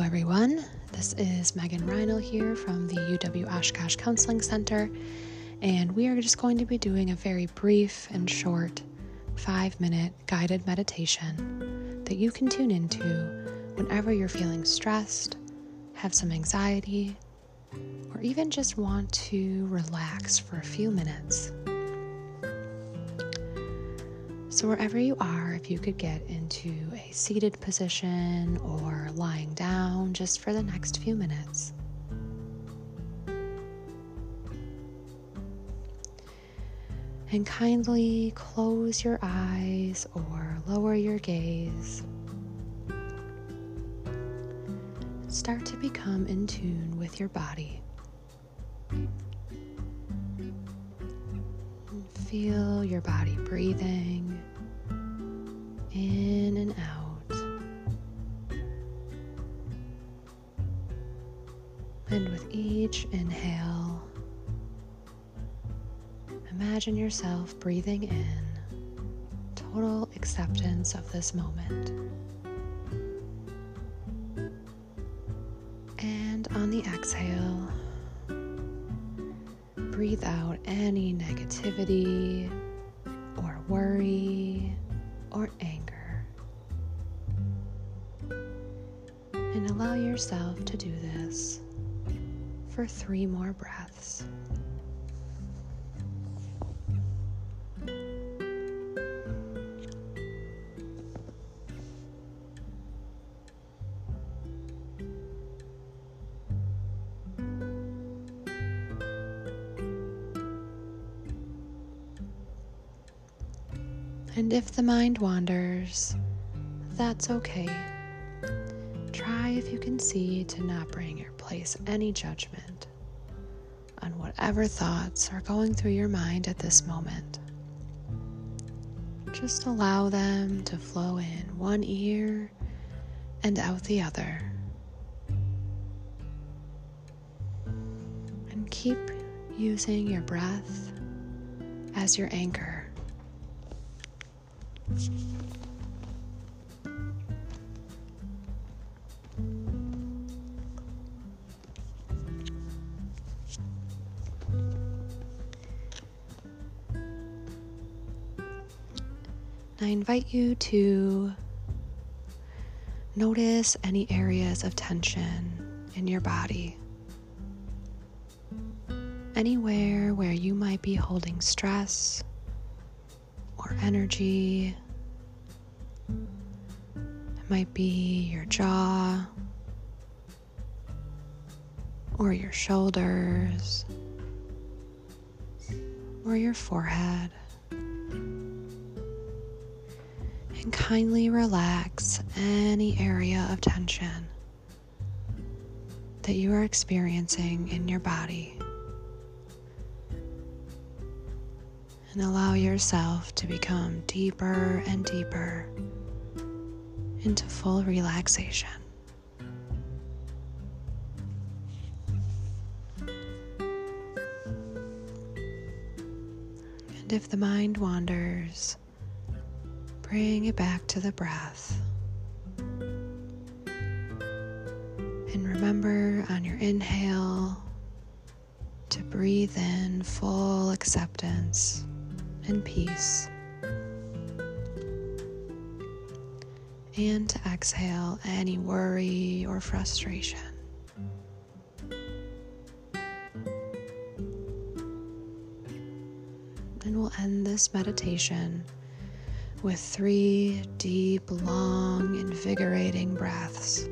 everyone. This is Megan Reinl here from the UW Oshkosh Counseling Center, and we are just going to be doing a very brief and short five minute guided meditation that you can tune into whenever you're feeling stressed, have some anxiety, or even just want to relax for a few minutes. So, wherever you are, if you could get into a seated position or lying down just for the next few minutes. And kindly close your eyes or lower your gaze. Start to become in tune with your body. Feel your body breathing in and out. And with each inhale, imagine yourself breathing in total acceptance of this moment. And on the exhale, breathe out any negativity or worry or anger. And allow yourself to do this for three more breaths. And if the mind wanders, that's okay. Try if you can see to not bring or place any judgment on whatever thoughts are going through your mind at this moment. Just allow them to flow in one ear and out the other. And keep using your breath as your anchor. I invite you to notice any areas of tension in your body. Anywhere where you might be holding stress energy. It might be your jaw or your shoulders or your forehead. And kindly relax any area of tension that you are experiencing in your body. And allow yourself to become deeper and deeper into full relaxation. And if the mind wanders, bring it back to the breath. And remember on your inhale to breathe in full acceptance and peace. And to exhale any worry or frustration. And we'll end this meditation with three deep, long, invigorating breaths.